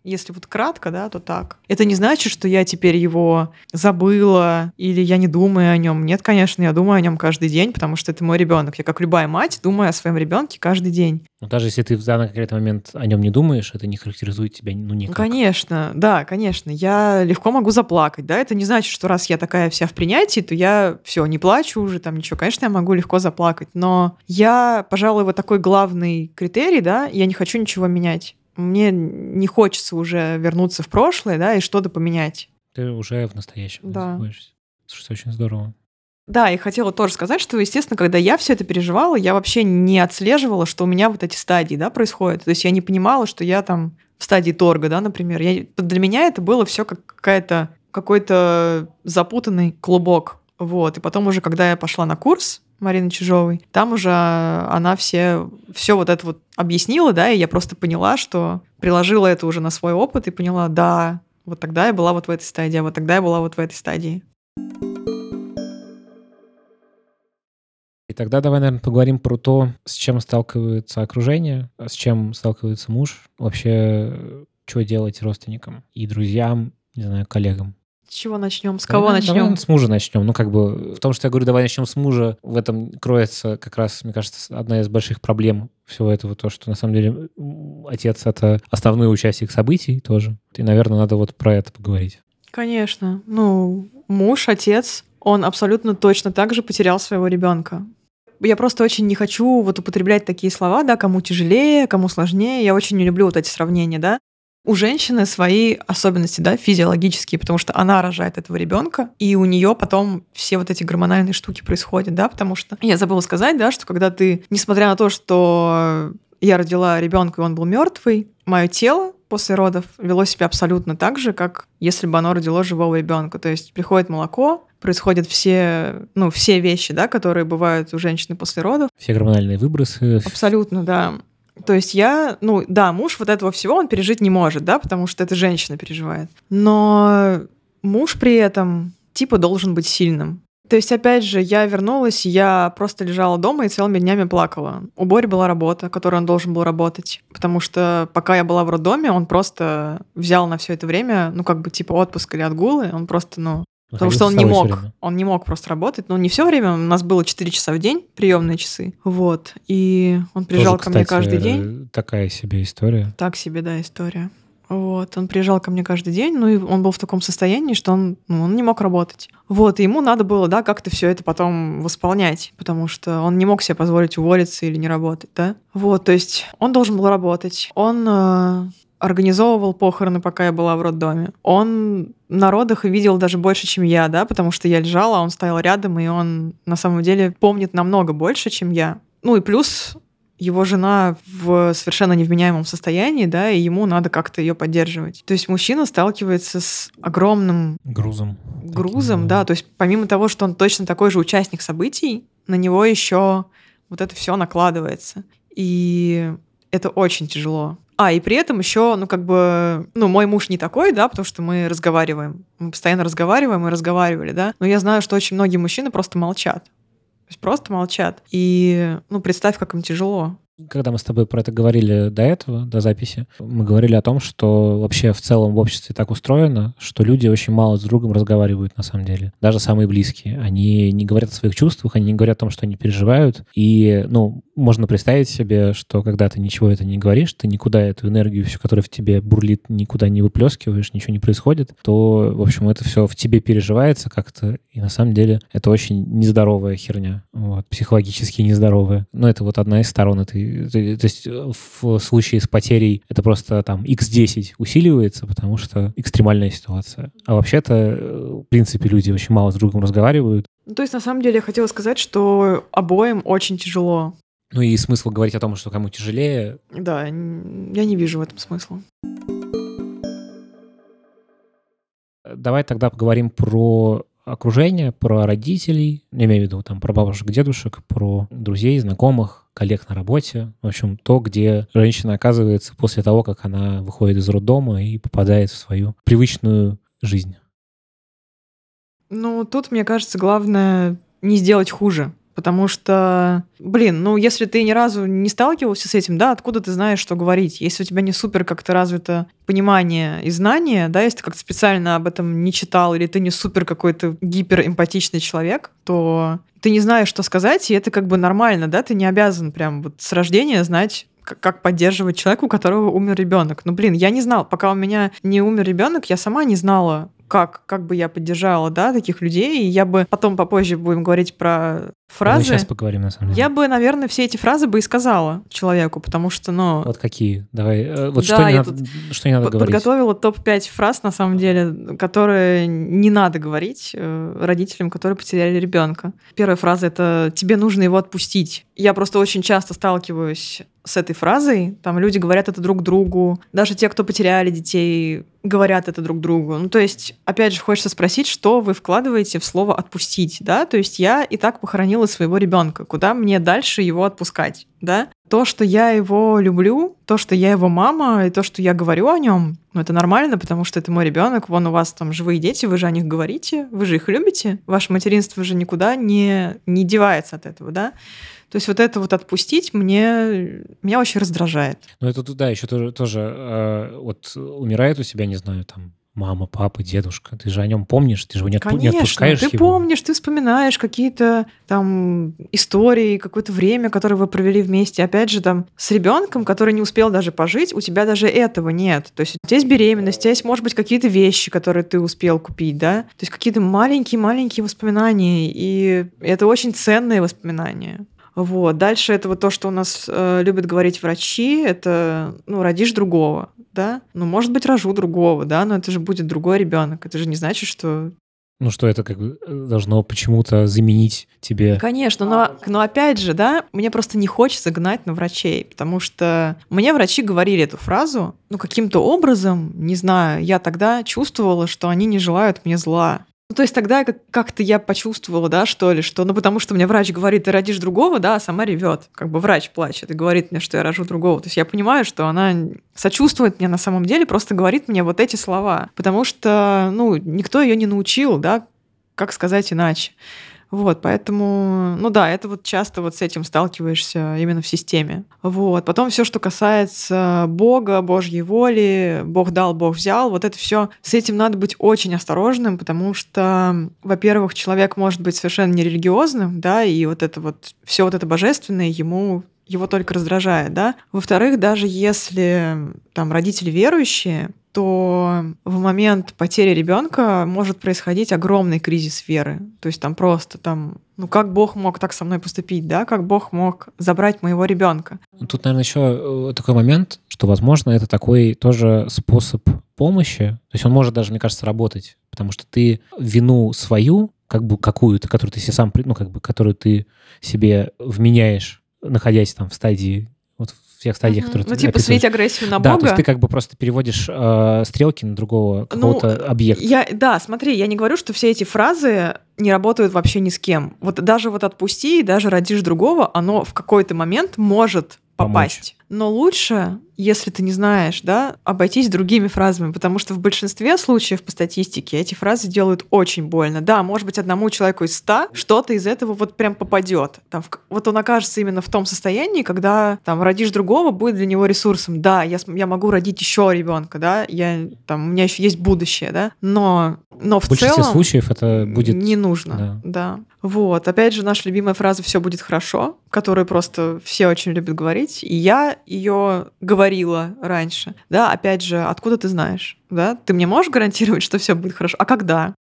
если вот кратко, да, то так. Это не значит, что я теперь его забыла или я не думаю о нем. Нет, конечно, я думаю о нем каждый день, потому что это мой ребенок. Я, как любая мать, думаю о своем ребенке каждый день. Но даже если ты в данный конкретный момент о нем не думаешь, это не характеризует тебя ну никак. Конечно, да, конечно. Я легко могу заплакать, да. Это не значит, что раз я такая вся в принятии, то я все не плачу уже там ничего. Конечно, я могу легко заплакать, но я, пожалуй, вот такой главный критерий, да. Я не хочу ничего менять мне не хочется уже вернуться в прошлое, да, и что-то поменять. Ты уже в настоящем да. находишься. Слушай, очень здорово. Да, и хотела тоже сказать, что, естественно, когда я все это переживала, я вообще не отслеживала, что у меня вот эти стадии, да, происходят. То есть я не понимала, что я там в стадии торга, да, например. Я, для меня это было все как какая-то какой-то запутанный клубок. Вот. И потом уже, когда я пошла на курс Марины Чижовой, там уже она все, все вот это вот объяснила, да, и я просто поняла, что приложила это уже на свой опыт и поняла, да, вот тогда я была вот в этой стадии, а вот тогда я была вот в этой стадии. И тогда давай, наверное, поговорим про то, с чем сталкивается окружение, с чем сталкивается муж, вообще, что делать родственникам и друзьям, не знаю, коллегам. С чего начнем? С кого давай, начнем? Давай с мужа начнем. Ну, как бы в том, что я говорю, давай начнем с мужа, в этом кроется как раз, мне кажется, одна из больших проблем всего этого, то, что на самом деле отец — это основной участник событий тоже. И, наверное, надо вот про это поговорить. Конечно. Ну, муж, отец, он абсолютно точно так же потерял своего ребенка я просто очень не хочу вот употреблять такие слова, да, кому тяжелее, кому сложнее. Я очень не люблю вот эти сравнения, да. У женщины свои особенности, да, физиологические, потому что она рожает этого ребенка, и у нее потом все вот эти гормональные штуки происходят, да, потому что я забыла сказать, да, что когда ты, несмотря на то, что я родила ребенка, и он был мертвый, мое тело после родов вело себя абсолютно так же, как если бы оно родило живого ребенка. То есть приходит молоко, происходят все, ну, все вещи, да, которые бывают у женщины после родов. Все гормональные выбросы. Абсолютно, да. То есть я, ну да, муж вот этого всего он пережить не может, да, потому что это женщина переживает. Но муж при этом типа должен быть сильным. То есть, опять же, я вернулась, я просто лежала дома и целыми днями плакала. У Бори была работа, которую он должен был работать. Потому что пока я была в роддоме, он просто взял на все это время, ну, как бы типа отпуск или отгулы. Он просто, ну, Потому что он не мог, он не мог просто работать. Ну, не все время, у нас было 4 часа в день, приемные часы. Вот. И он приезжал Тоже, ко мне каждый день. Такая себе история. Так себе, да, история. Вот, он приезжал ко мне каждый день, ну и он был в таком состоянии, что он, ну, он не мог работать. Вот, и ему надо было, да, как-то все это потом восполнять, потому что он не мог себе позволить уволиться или не работать, да. Вот, то есть он должен был работать. Он э, организовывал похороны, пока я была в роддоме. Он на родах видел даже больше, чем я, да, потому что я лежала, а он стоял рядом, и он на самом деле помнит намного больше, чем я. Ну и плюс его жена в совершенно невменяемом состоянии, да, и ему надо как-то ее поддерживать. То есть мужчина сталкивается с огромным грузом. Грузом, Таким, да. То есть помимо того, что он точно такой же участник событий, на него еще вот это все накладывается. И это очень тяжело. А, и при этом еще, ну, как бы, ну, мой муж не такой, да, потому что мы разговариваем. Мы постоянно разговариваем и разговаривали, да. Но я знаю, что очень многие мужчины просто молчат есть просто молчат. И, ну, представь, как им тяжело. Когда мы с тобой про это говорили до этого, до записи, мы говорили о том, что вообще в целом в обществе так устроено, что люди очень мало с другом разговаривают на самом деле. Даже самые близкие. Они не говорят о своих чувствах, они не говорят о том, что они переживают. И, ну, можно представить себе, что когда ты ничего это не говоришь, ты никуда эту энергию, всю, которая в тебе бурлит, никуда не выплескиваешь, ничего не происходит, то, в общем, это все в тебе переживается как-то, и на самом деле это очень нездоровая херня, вот, психологически нездоровая. Но это вот одна из сторон этой, то есть в случае с потерей это просто там x10 усиливается, потому что экстремальная ситуация. А вообще-то, в принципе, люди очень мало с другом разговаривают, ну, то есть, на самом деле, я хотела сказать, что обоим очень тяжело. Ну и смысл говорить о том, что кому тяжелее. Да, я не вижу в этом смысла. Давай тогда поговорим про окружение, про родителей, я имею в виду там про бабушек, дедушек, про друзей, знакомых, коллег на работе. В общем, то, где женщина оказывается после того, как она выходит из роддома и попадает в свою привычную жизнь. Ну, тут, мне кажется, главное не сделать хуже. Потому что, блин, ну если ты ни разу не сталкивался с этим, да, откуда ты знаешь, что говорить? Если у тебя не супер как-то развито понимание и знание, да, если ты как-то специально об этом не читал, или ты не супер какой-то гиперэмпатичный человек, то ты не знаешь, что сказать, и это как бы нормально, да, ты не обязан прям вот с рождения знать как поддерживать человека, у которого умер ребенок. Ну, блин, я не знал, пока у меня не умер ребенок, я сама не знала, как, как бы я поддержала, да, таких людей, и я бы потом попозже будем говорить про фразы. Мы сейчас поговорим, на самом деле. Я бы, наверное, все эти фразы бы и сказала человеку, потому что, ну... Вот какие? Давай, э, вот да, что, не надо, что не надо говорить? подготовила топ-5 фраз, на самом деле, которые не надо говорить э, родителям, которые потеряли ребенка. Первая фраза — это «тебе нужно его отпустить». Я просто очень часто сталкиваюсь с этой фразой. Там люди говорят это друг другу. Даже те, кто потеряли детей, говорят это друг другу. Ну, то есть, опять же, хочется спросить, что вы вкладываете в слово «отпустить», да? То есть я и так похоронила своего ребенка. Куда мне дальше его отпускать, да? То, что я его люблю, то, что я его мама, и то, что я говорю о нем, ну, это нормально, потому что это мой ребенок, вон у вас там живые дети, вы же о них говорите, вы же их любите, ваше материнство же никуда не, не девается от этого, да? То есть вот это вот отпустить мне, меня очень раздражает. Ну это туда еще тоже, тоже э, вот умирает у себя, не знаю, там мама, папа, дедушка. Ты же о нем помнишь, ты же его не, Конечно, не отпускаешь ты его. помнишь, ты вспоминаешь какие-то там истории, какое-то время, которое вы провели вместе. Опять же, там с ребенком, который не успел даже пожить, у тебя даже этого нет. То есть у тебя есть беременность, у тебя есть, может быть, какие-то вещи, которые ты успел купить, да? То есть какие-то маленькие-маленькие воспоминания, и это очень ценные воспоминания. Вот. Дальше это вот то, что у нас э, любят говорить врачи, это, ну, родишь другого, да? Ну, может быть, рожу другого, да, но это же будет другой ребенок. Это же не значит, что ну что это как бы э, должно почему-то заменить тебе. Конечно, но, но опять же, да, мне просто не хочется гнать на врачей, потому что мне врачи говорили эту фразу, ну каким-то образом, не знаю, я тогда чувствовала, что они не желают мне зла. Ну, то есть тогда как-то я почувствовала, да, что ли, что, ну, потому что мне врач говорит, ты родишь другого, да, а сама ревет. Как бы врач плачет и говорит мне, что я рожу другого. То есть я понимаю, что она сочувствует мне на самом деле, просто говорит мне вот эти слова. Потому что, ну, никто ее не научил, да, как сказать иначе. Вот, поэтому, ну да, это вот часто вот с этим сталкиваешься именно в системе. Вот. Потом все, что касается Бога, Божьей воли, Бог дал, Бог взял, вот это все, с этим надо быть очень осторожным, потому что, во-первых, человек может быть совершенно нерелигиозным, да, и вот это вот, все вот это божественное ему его только раздражает, да. Во-вторых, даже если там родители верующие, то в момент потери ребенка может происходить огромный кризис веры. То есть там просто там, ну как Бог мог так со мной поступить, да? Как Бог мог забрать моего ребенка? Тут, наверное, еще э, такой момент, что, возможно, это такой тоже способ помощи. То есть он может даже, мне кажется, работать, потому что ты вину свою, как бы какую-то, которую ты себе сам, ну как бы, которую ты себе вменяешь, находясь там в стадии всех стадиях, угу. которые ну, ты типа слить агрессию на да, Бога. то есть ты как бы просто переводишь э, стрелки на другого какого-то ну, объекта. Я, да, смотри, я не говорю, что все эти фразы не работают вообще ни с кем. Вот даже вот отпусти, даже родишь другого, оно в какой-то момент может попасть. Помочь. Но лучше, если ты не знаешь, да, обойтись другими фразами, потому что в большинстве случаев по статистике эти фразы делают очень больно. Да, может быть, одному человеку из ста что-то из этого вот прям попадет. Там, вот он окажется именно в том состоянии, когда там родишь другого, будет для него ресурсом. Да, я, я могу родить еще ребенка, да, я, там, у меня еще есть будущее, да, но, но в, в большинстве целом случаев это будет... Не нужно, да. да. Вот, опять же, наша любимая фраза «все будет хорошо», которую просто все очень любят говорить, и я ее говорила раньше. Да, опять же, откуда ты знаешь? Да, ты мне можешь гарантировать, что все будет хорошо? А когда?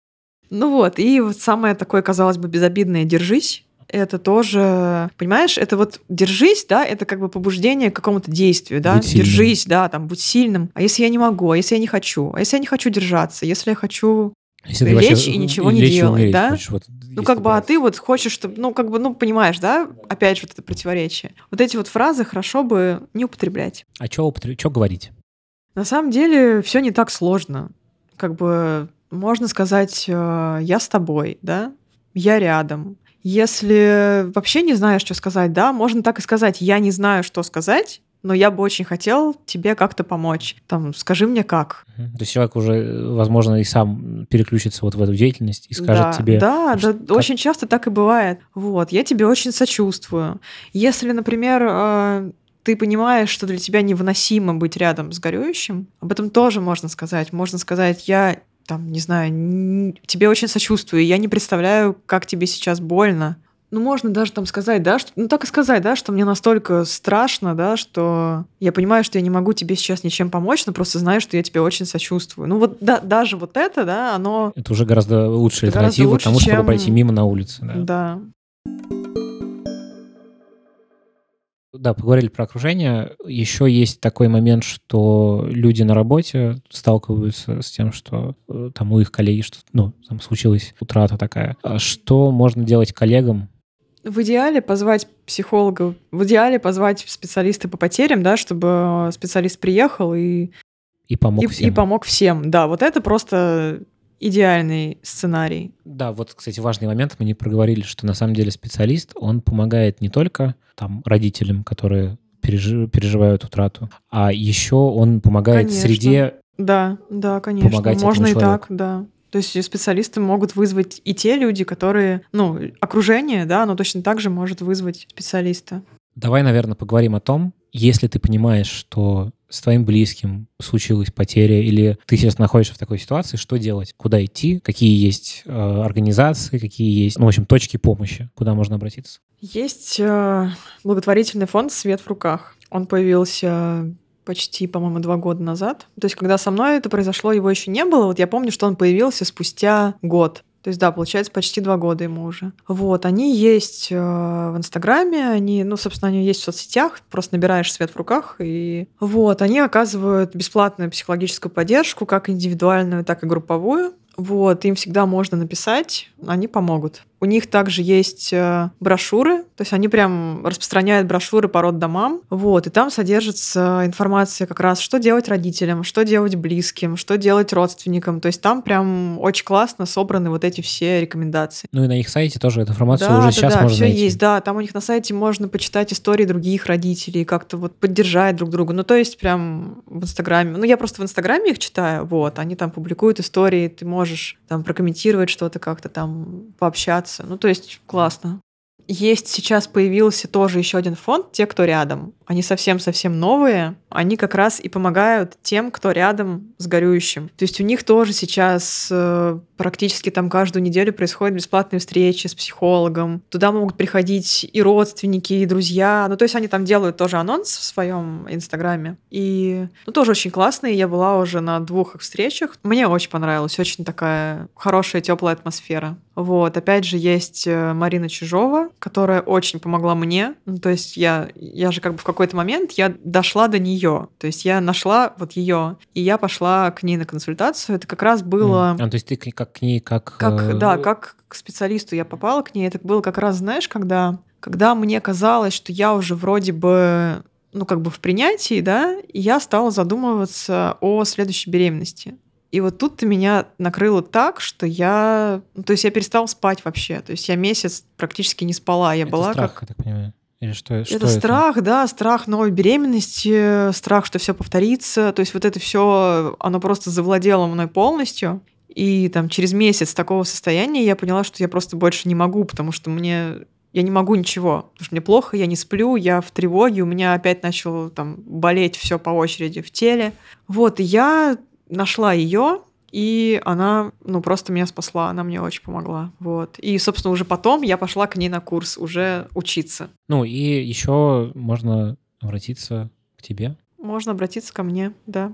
Ну вот, и вот самое такое, казалось бы, безобидное «держись», это тоже, понимаешь, это вот держись, да, это как бы побуждение к какому-то действию, да, будь держись, да, там, будь сильным. А если я не могу, а если я не хочу, а если я не хочу держаться, если я хочу если лечь и ничего не делать, да? Хочешь, вот, ну, как бы, а ты вот хочешь, чтобы, ну, как бы, ну, понимаешь, да, опять же вот это противоречие. Вот эти вот фразы хорошо бы не употреблять. А что употреб... Чё говорить? На самом деле все не так сложно. Как бы можно сказать, э, я с тобой, да, я рядом. Если вообще не знаешь, что сказать, да, можно так и сказать, я не знаю, что сказать, но я бы очень хотел тебе как-то помочь. Там, скажи мне как. То есть человек уже, возможно, и сам переключится вот в эту деятельность и скажет да, тебе. Да, да, как... очень часто так и бывает. Вот, я тебе очень сочувствую. Если, например, э, ты понимаешь, что для тебя невыносимо быть рядом с горюющим, об этом тоже можно сказать. Можно сказать, я там, не знаю, тебе очень сочувствую, я не представляю, как тебе сейчас больно, ну, можно даже там сказать, да, что, ну, так и сказать, да, что мне настолько страшно, да, что я понимаю, что я не могу тебе сейчас ничем помочь, но просто знаю, что я тебе очень сочувствую. Ну, вот да, даже вот это, да, оно... Это уже гораздо лучшая альтернатива лучше, тому, чем... чтобы пройти мимо на улице. Да. да. Да, поговорили про окружение. Еще есть такой момент, что люди на работе сталкиваются с тем, что э, там у их коллеги что ну, там случилась утрата такая. А что можно делать коллегам, в идеале позвать психолога, в идеале позвать специалиста по потерям, да, чтобы специалист приехал и и помог и, всем. И помог всем. Да, вот это просто идеальный сценарий. Да, вот, кстати, важный момент. Мы не проговорили, что на самом деле специалист, он помогает не только там родителям, которые пережи, переживают утрату, а еще он помогает конечно. среде. Да, да, конечно. Помогать Можно и так, да. То есть специалисты могут вызвать и те люди, которые, ну, окружение, да, оно точно так же может вызвать специалиста. Давай, наверное, поговорим о том, если ты понимаешь, что с твоим близким случилась потеря, или ты сейчас находишься в такой ситуации, что делать? Куда идти? Какие есть э, организации, какие есть, ну, в общем, точки помощи, куда можно обратиться? Есть э, благотворительный фонд «Свет в руках». Он появился почти, по-моему, два года назад. То есть, когда со мной это произошло, его еще не было. Вот я помню, что он появился спустя год. То есть, да, получается, почти два года ему уже. Вот, они есть э, в Инстаграме, они, ну, собственно, они есть в соцсетях, просто набираешь свет в руках, и вот, они оказывают бесплатную психологическую поддержку, как индивидуальную, так и групповую. Вот, им всегда можно написать, они помогут. У них также есть э, брошюры, то есть они прям распространяют брошюры по роддомам, вот, и там содержится информация как раз, что делать родителям, что делать близким, что делать родственникам, то есть там прям очень классно собраны вот эти все рекомендации. Ну и на их сайте тоже эту информацию да, уже да, сейчас да, можно все найти. есть, да, там у них на сайте можно почитать истории других родителей, как-то вот поддержать друг друга, ну то есть прям в Инстаграме, ну я просто в Инстаграме их читаю, вот, они там публикуют истории, ты можешь там прокомментировать что-то как-то там, пообщаться, общаться. Ну, то есть классно. Есть сейчас появился тоже еще один фонд «Те, кто рядом». Они совсем-совсем новые. Они как раз и помогают тем, кто рядом с горюющим. То есть у них тоже сейчас э, практически там каждую неделю происходят бесплатные встречи с психологом. Туда могут приходить и родственники, и друзья. Ну, то есть они там делают тоже анонс в своем инстаграме. И ну, тоже очень классные. Я была уже на двух их встречах. Мне очень понравилось. Очень такая хорошая, теплая атмосфера. Вот. Опять же, есть э, Марина Чижова, которая очень помогла мне. Ну, то есть я, я же как бы в какой-то момент я дошла до нее. То есть я нашла вот ее, и я пошла к ней на консультацию. Это как раз было... А, то есть ты как к ней, как... как э... Да, как к специалисту я попала к ней. Это было как раз, знаешь, когда, когда мне казалось, что я уже вроде бы ну, как бы в принятии, да, и я стала задумываться о следующей беременности. И вот тут ты меня накрыло так, что я... Ну, то есть я перестала спать вообще. То есть я месяц практически не спала. Я это была страх, как... я так понимаю. Или что, это, что это страх, да, страх новой беременности, страх, что все повторится. То есть вот это все, оно просто завладело мной полностью. И там через месяц такого состояния я поняла, что я просто больше не могу, потому что мне я не могу ничего, потому что мне плохо, я не сплю, я в тревоге, у меня опять начало там болеть все по очереди в теле. Вот, и я нашла ее, и она, ну, просто меня спасла, она мне очень помогла, вот. И, собственно, уже потом я пошла к ней на курс уже учиться. Ну, и еще можно обратиться к тебе. Можно обратиться ко мне, да.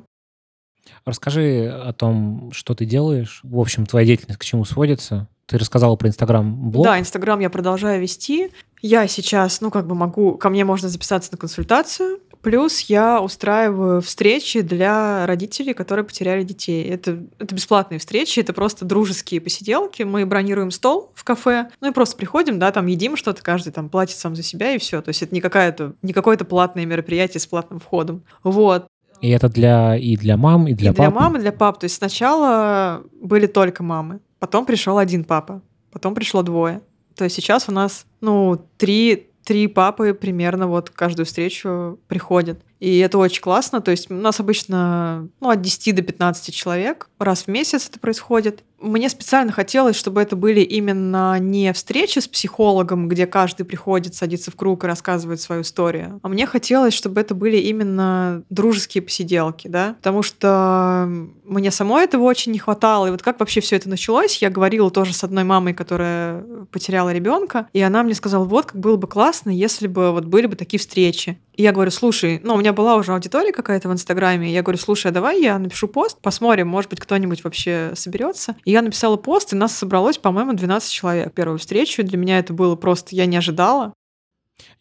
Расскажи о том, что ты делаешь. В общем, твоя деятельность к чему сводится. Ты рассказала про Инстаграм-блог. Да, Инстаграм я продолжаю вести. Я сейчас, ну, как бы могу, ко мне можно записаться на консультацию. Плюс я устраиваю встречи для родителей, которые потеряли детей. Это, это бесплатные встречи, это просто дружеские посиделки. Мы бронируем стол в кафе, ну и просто приходим, да, там едим что-то, каждый там платит сам за себя и все. То есть это не, какая-то, не какое-то платное мероприятие с платным входом. Вот. И это для и для мам, и для и пап. для мам, и для пап. То есть сначала были только мамы, потом пришел один папа, потом пришло двое. То есть сейчас у нас, ну, три, три папы примерно вот каждую встречу приходят. И это очень классно. То есть у нас обычно ну, от 10 до 15 человек. Раз в месяц это происходит. Мне специально хотелось, чтобы это были именно не встречи с психологом, где каждый приходит, садится в круг и рассказывает свою историю, а мне хотелось, чтобы это были именно дружеские посиделки, да, потому что мне самой этого очень не хватало. И вот как вообще все это началось, я говорила тоже с одной мамой, которая потеряла ребенка, и она мне сказала, вот как было бы классно, если бы вот были бы такие встречи. И я говорю, слушай, ну, у меня была уже аудитория какая-то в Инстаграме, я говорю, слушай, а давай я напишу пост, посмотрим, может быть, кто-нибудь вообще соберется. И я написала пост, и нас собралось, по-моему, 12 человек. Первую встречу для меня это было просто, я не ожидала.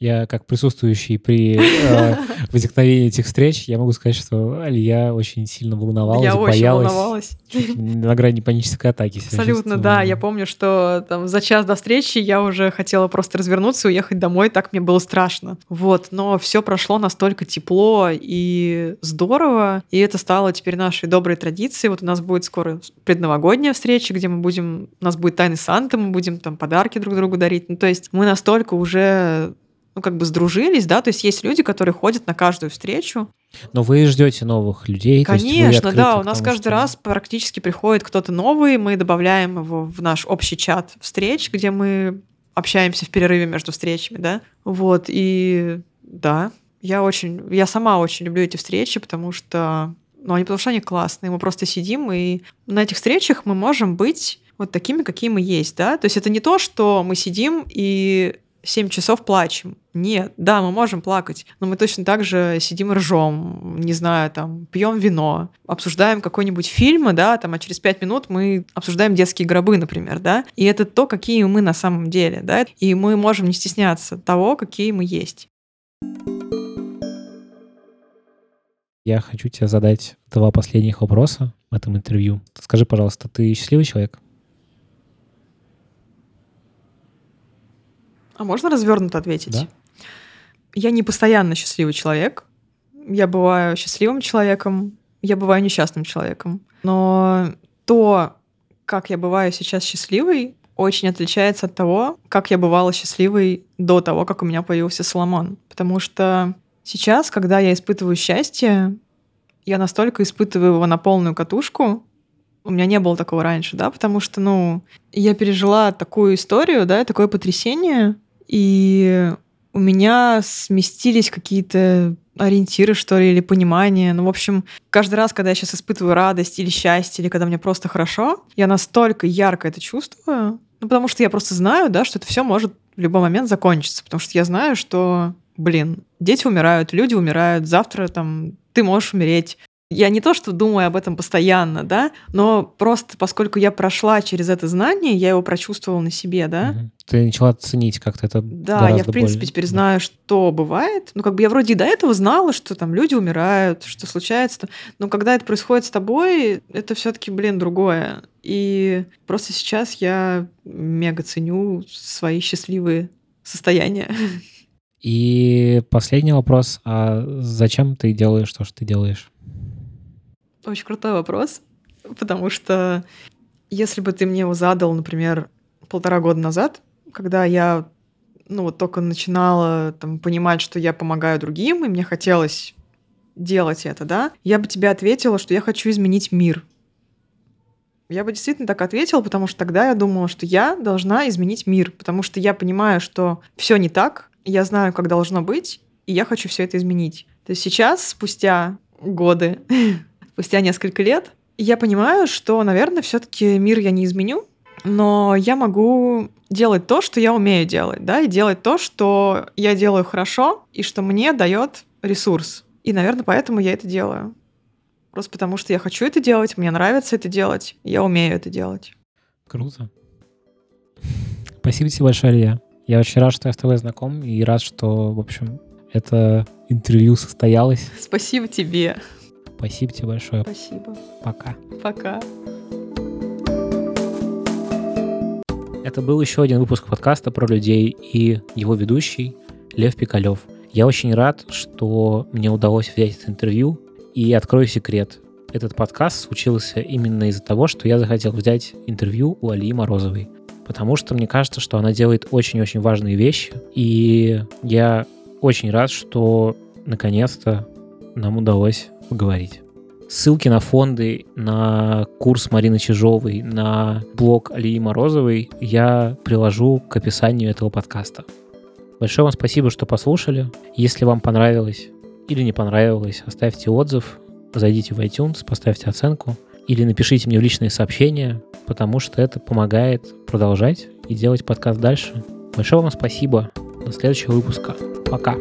Я, как присутствующий при э, возникновении этих встреч, я могу сказать, что Алия очень сильно волновалась, я боялась. очень волновалась. На грани панической атаки. Абсолютно, да. Я помню, что там за час до встречи я уже хотела просто развернуться и уехать домой, так мне было страшно. Вот, но все прошло настолько тепло и здорово, и это стало теперь нашей доброй традицией. Вот у нас будет скоро предновогодняя встреча, где мы будем, у нас будет тайный Санта, мы будем там подарки друг другу дарить. Ну, то есть мы настолько уже ну, как бы сдружились, да, то есть есть люди, которые ходят на каждую встречу. Но вы ждете новых людей. Конечно, да, у нас каждый что... раз практически приходит кто-то новый, мы добавляем его в наш общий чат встреч, где мы общаемся в перерыве между встречами, да, вот, и да, я очень, я сама очень люблю эти встречи, потому что, ну, они потому что они классные, мы просто сидим, и на этих встречах мы можем быть вот такими, какие мы есть, да, то есть это не то, что мы сидим и 7 часов плачем. Нет, да, мы можем плакать, но мы точно так же сидим ржем, не знаю, там, пьем вино, обсуждаем какой-нибудь фильм, да, там, а через 5 минут мы обсуждаем детские гробы, например, да, и это то, какие мы на самом деле, да, и мы можем не стесняться того, какие мы есть. Я хочу тебе задать два последних вопроса в этом интервью. Скажи, пожалуйста, ты счастливый человек? А можно развернуто ответить? Да. Я не постоянно счастливый человек. Я бываю счастливым человеком, я бываю несчастным человеком. Но то, как я бываю сейчас счастливой, очень отличается от того, как я бывала счастливой до того, как у меня появился Соломон. Потому что сейчас, когда я испытываю счастье, я настолько испытываю его на полную катушку, у меня не было такого раньше, да, потому что, ну, я пережила такую историю, да, такое потрясение, и у меня сместились какие-то ориентиры, что ли, или понимание. Ну, в общем, каждый раз, когда я сейчас испытываю радость или счастье, или когда мне просто хорошо, я настолько ярко это чувствую, ну, потому что я просто знаю, да, что это все может в любой момент закончиться, потому что я знаю, что, блин, дети умирают, люди умирают, завтра там ты можешь умереть, я не то, что думаю об этом постоянно, да, но просто поскольку я прошла через это знание, я его прочувствовала на себе, да. Ты начала ценить как-то это Да, я, в принципе, более... теперь знаю, что бывает. Ну, как бы я вроде и до этого знала, что там люди умирают, что случается. Но когда это происходит с тобой, это все таки блин, другое. И просто сейчас я мега ценю свои счастливые состояния. И последний вопрос. А зачем ты делаешь то, что ты делаешь? Очень крутой вопрос, потому что если бы ты мне его задал, например, полтора года назад, когда я ну вот только начинала там, понимать, что я помогаю другим, и мне хотелось делать это, да, я бы тебе ответила, что я хочу изменить мир. Я бы действительно так ответила, потому что тогда я думала, что я должна изменить мир, потому что я понимаю, что все не так, я знаю, как должно быть, и я хочу все это изменить. То есть сейчас, спустя годы, спустя несколько лет, я понимаю, что, наверное, все-таки мир я не изменю, но я могу делать то, что я умею делать, да, и делать то, что я делаю хорошо и что мне дает ресурс. И, наверное, поэтому я это делаю. Просто потому, что я хочу это делать, мне нравится это делать, я умею это делать. Круто. Спасибо тебе большое, Илья. Я очень рад, что я с тобой знаком, и рад, что, в общем, это интервью состоялось. Спасибо тебе. Спасибо тебе большое. Спасибо. Пока. Пока. Это был еще один выпуск подкаста про людей и его ведущий Лев Пикалев. Я очень рад, что мне удалось взять это интервью. И открою секрет. Этот подкаст случился именно из-за того, что я захотел взять интервью у Алии Морозовой. Потому что мне кажется, что она делает очень-очень важные вещи. И я очень рад, что наконец-то нам удалось поговорить. Ссылки на фонды, на курс Марины Чижовой, на блог Алии Морозовой я приложу к описанию этого подкаста. Большое вам спасибо, что послушали. Если вам понравилось или не понравилось, оставьте отзыв, зайдите в iTunes, поставьте оценку или напишите мне в личные сообщения, потому что это помогает продолжать и делать подкаст дальше. Большое вам спасибо. До следующего выпуска. Пока.